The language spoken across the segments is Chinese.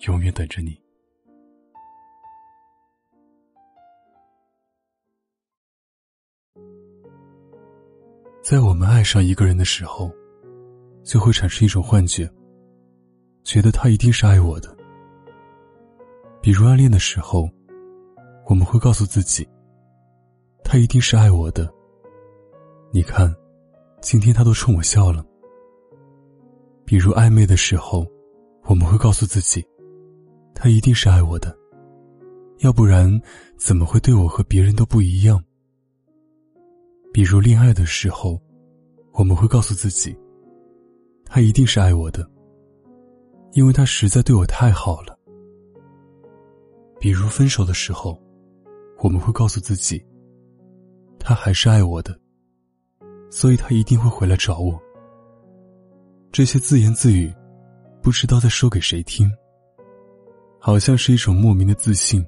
永远等着你。在我们爱上一个人的时候，就会产生一种幻觉，觉得他一定是爱我的。比如暗恋的时候，我们会告诉自己，他一定是爱我的。你看，今天他都冲我笑了。比如暧昧的时候，我们会告诉自己。他一定是爱我的，要不然怎么会对我和别人都不一样？比如恋爱的时候，我们会告诉自己，他一定是爱我的，因为他实在对我太好了。比如分手的时候，我们会告诉自己，他还是爱我的，所以他一定会回来找我。这些自言自语，不知道在说给谁听。好像是一种莫名的自信，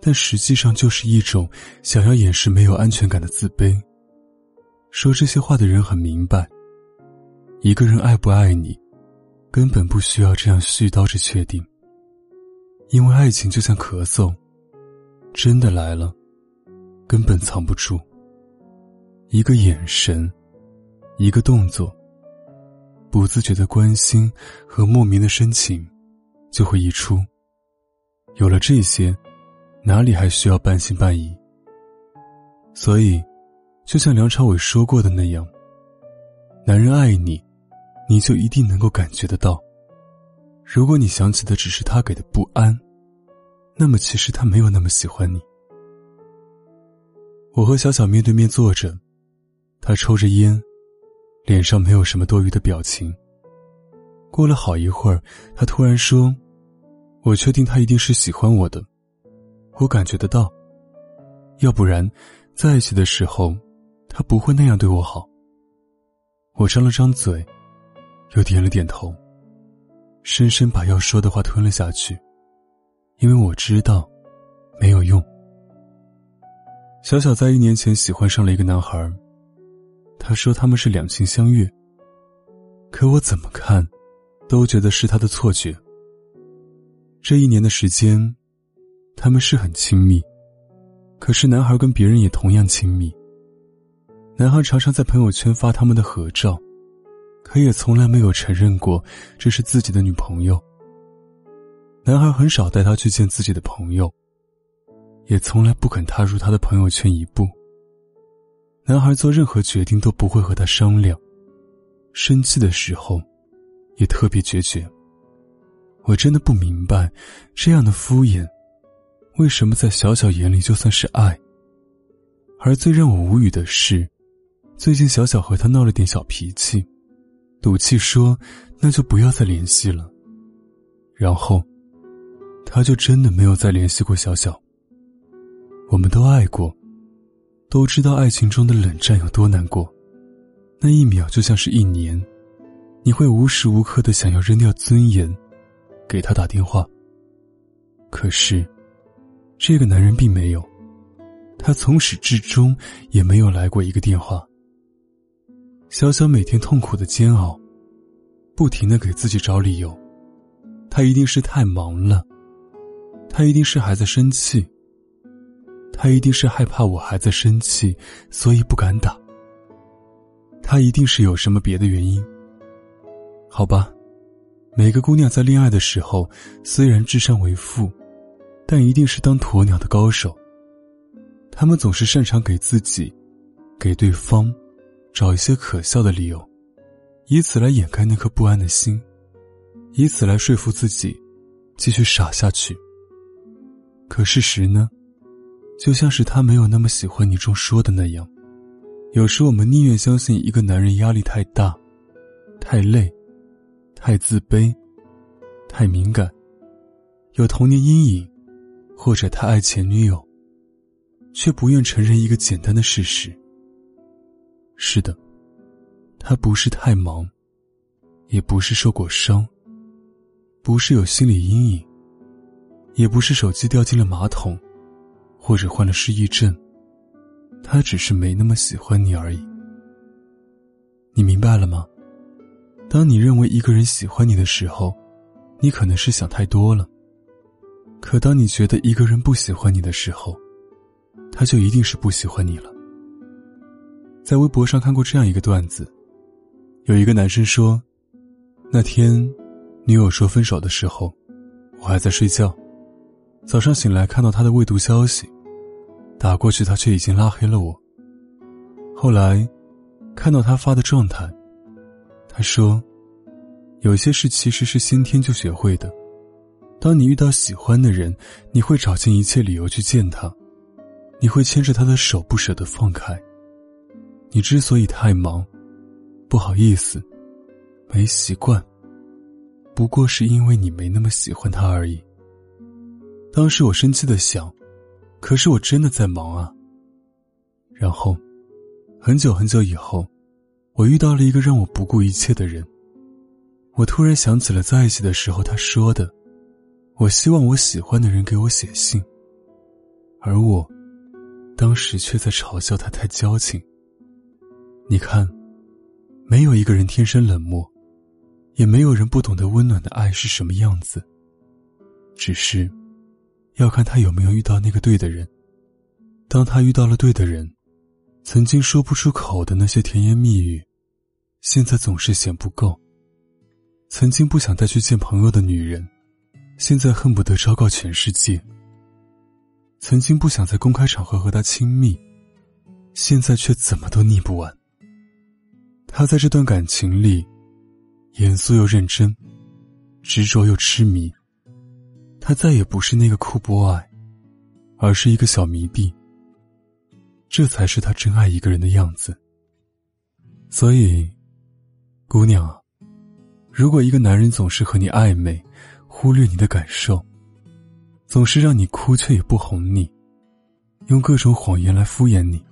但实际上就是一种想要掩饰没有安全感的自卑。说这些话的人很明白，一个人爱不爱你，根本不需要这样絮叨着确定。因为爱情就像咳嗽，真的来了，根本藏不住。一个眼神，一个动作，不自觉的关心和莫名的深情。就会溢出。有了这些，哪里还需要半信半疑？所以，就像梁朝伟说过的那样，男人爱你，你就一定能够感觉得到。如果你想起的只是他给的不安，那么其实他没有那么喜欢你。我和小小面对面坐着，他抽着烟，脸上没有什么多余的表情。过了好一会儿，他突然说：“我确定他一定是喜欢我的，我感觉得到。要不然，在一起的时候，他不会那样对我好。”我张了张嘴，又点了点头，深深把要说的话吞了下去，因为我知道，没有用。小小在一年前喜欢上了一个男孩，他说他们是两情相悦，可我怎么看？都觉得是他的错觉。这一年的时间，他们是很亲密，可是男孩跟别人也同样亲密。男孩常常在朋友圈发他们的合照，可也从来没有承认过这是自己的女朋友。男孩很少带她去见自己的朋友，也从来不肯踏入他的朋友圈一步。男孩做任何决定都不会和他商量，生气的时候。也特别决绝。我真的不明白，这样的敷衍，为什么在小小眼里就算是爱？而最让我无语的是，最近小小和他闹了点小脾气，赌气说那就不要再联系了。然后，他就真的没有再联系过小小。我们都爱过，都知道爱情中的冷战有多难过，那一秒就像是一年。你会无时无刻的想要扔掉尊严，给他打电话。可是，这个男人并没有，他从始至终也没有来过一个电话。小小每天痛苦的煎熬，不停的给自己找理由，他一定是太忙了，他一定是还在生气，他一定是害怕我还在生气，所以不敢打，他一定是有什么别的原因。好吧，每个姑娘在恋爱的时候，虽然智商为负，但一定是当鸵鸟的高手。她们总是擅长给自己、给对方找一些可笑的理由，以此来掩盖那颗不安的心，以此来说服自己继续傻下去。可事实呢，就像是他没有那么喜欢你中说的那样。有时我们宁愿相信一个男人压力太大、太累。太自卑，太敏感，有童年阴影，或者太爱前女友，却不愿承认一个简单的事实：是的，他不是太忙，也不是受过伤，不是有心理阴影，也不是手机掉进了马桶，或者患了失忆症，他只是没那么喜欢你而已。你明白了吗？当你认为一个人喜欢你的时候，你可能是想太多了。可当你觉得一个人不喜欢你的时候，他就一定是不喜欢你了。在微博上看过这样一个段子，有一个男生说，那天女友说分手的时候，我还在睡觉，早上醒来看到他的未读消息，打过去他却已经拉黑了我。后来，看到他发的状态。他说：“有些事其实是先天就学会的。当你遇到喜欢的人，你会找尽一切理由去见他，你会牵着他的手不舍得放开。你之所以太忙，不好意思，没习惯，不过是因为你没那么喜欢他而已。当时我生气的想，可是我真的在忙啊。然后，很久很久以后。”我遇到了一个让我不顾一切的人。我突然想起了在一起的时候他说的：“我希望我喜欢的人给我写信。”而我，当时却在嘲笑他太矫情。你看，没有一个人天生冷漠，也没有人不懂得温暖的爱是什么样子。只是，要看他有没有遇到那个对的人。当他遇到了对的人，曾经说不出口的那些甜言蜜语。现在总是嫌不够。曾经不想带去见朋友的女人，现在恨不得昭告全世界。曾经不想在公开场合和他亲密，现在却怎么都腻不完。他在这段感情里，严肃又认真，执着又痴迷。他再也不是那个酷 boy，而是一个小迷弟。这才是他真爱一个人的样子。所以。姑娘，如果一个男人总是和你暧昧，忽略你的感受，总是让你哭却也不哄你，用各种谎言来敷衍你，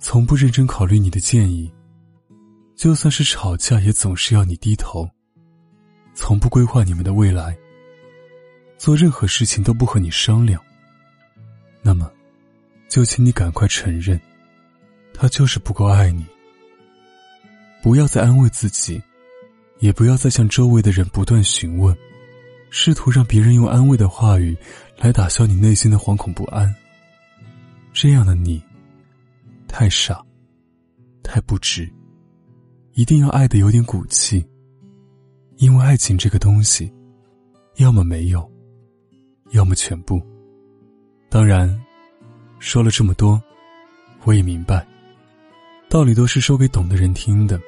从不认真考虑你的建议，就算是吵架也总是要你低头，从不规划你们的未来，做任何事情都不和你商量，那么，就请你赶快承认，他就是不够爱你。不要再安慰自己，也不要再向周围的人不断询问，试图让别人用安慰的话语来打消你内心的惶恐不安。这样的你，太傻，太不值。一定要爱的有点骨气，因为爱情这个东西，要么没有，要么全部。当然，说了这么多，我也明白，道理都是说给懂的人听的。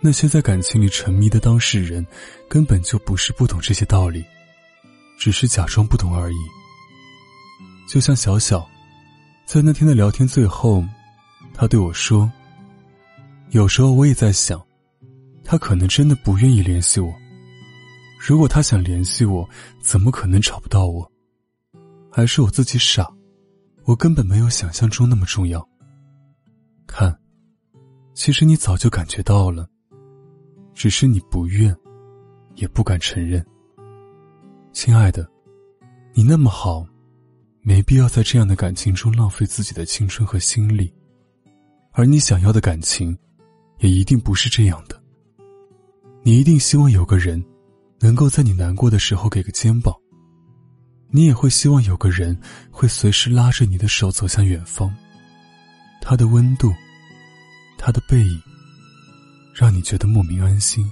那些在感情里沉迷的当事人，根本就不是不懂这些道理，只是假装不懂而已。就像小小，在那天的聊天最后，他对我说：“有时候我也在想，他可能真的不愿意联系我。如果他想联系我，怎么可能找不到我？还是我自己傻，我根本没有想象中那么重要。看，其实你早就感觉到了。”只是你不愿，也不敢承认。亲爱的，你那么好，没必要在这样的感情中浪费自己的青春和心力。而你想要的感情，也一定不是这样的。你一定希望有个人，能够在你难过的时候给个肩膀。你也会希望有个人会随时拉着你的手走向远方。他的温度，他的背影。让你觉得莫名安心。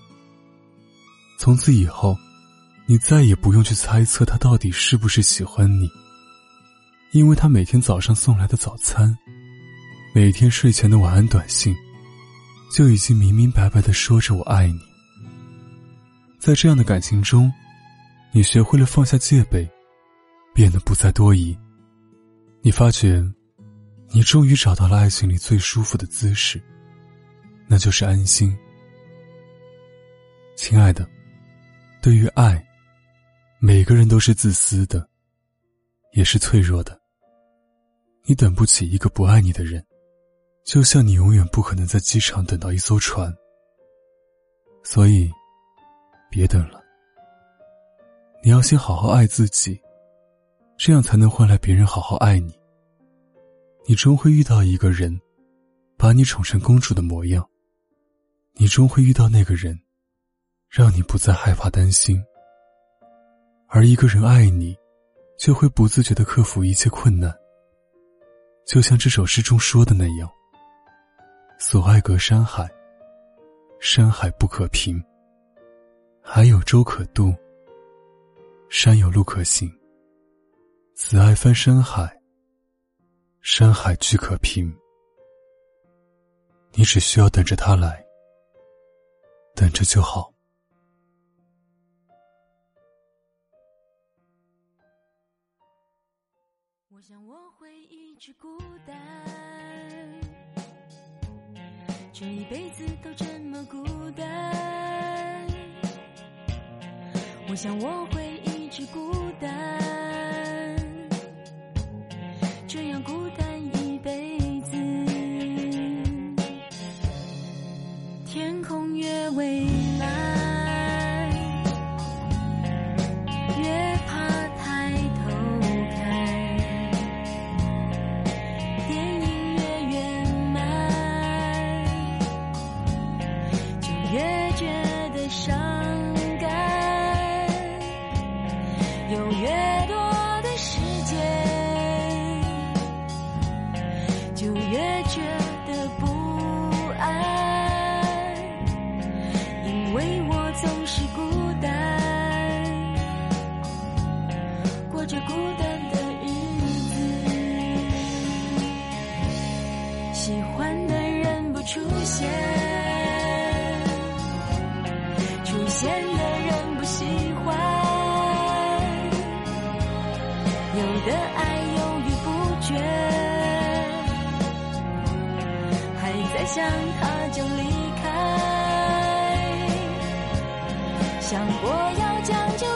从此以后，你再也不用去猜测他到底是不是喜欢你，因为他每天早上送来的早餐，每天睡前的晚安短信，就已经明明白白的说着“我爱你”。在这样的感情中，你学会了放下戒备，变得不再多疑。你发觉，你终于找到了爱情里最舒服的姿势。那就是安心，亲爱的，对于爱，每个人都是自私的，也是脆弱的。你等不起一个不爱你的人，就像你永远不可能在机场等到一艘船。所以，别等了。你要先好好爱自己，这样才能换来别人好好爱你。你终会遇到一个人，把你宠成公主的模样。你终会遇到那个人，让你不再害怕担心。而一个人爱你，就会不自觉的克服一切困难。就像这首诗中说的那样：“所爱隔山海，山海不可平。海有舟可渡。”山有路可行，此爱翻山海，山海俱可平。你只需要等着他来，等着就好。我想我会一直孤单，这一辈子都这么孤单。我想我会。一直孤单，这样孤单一辈子。天空越蔚蓝，越怕抬头看。电影越圆满，就越觉得伤。现，出现的人不喜欢。有的爱犹豫不决，还在想他就离开，想过要将就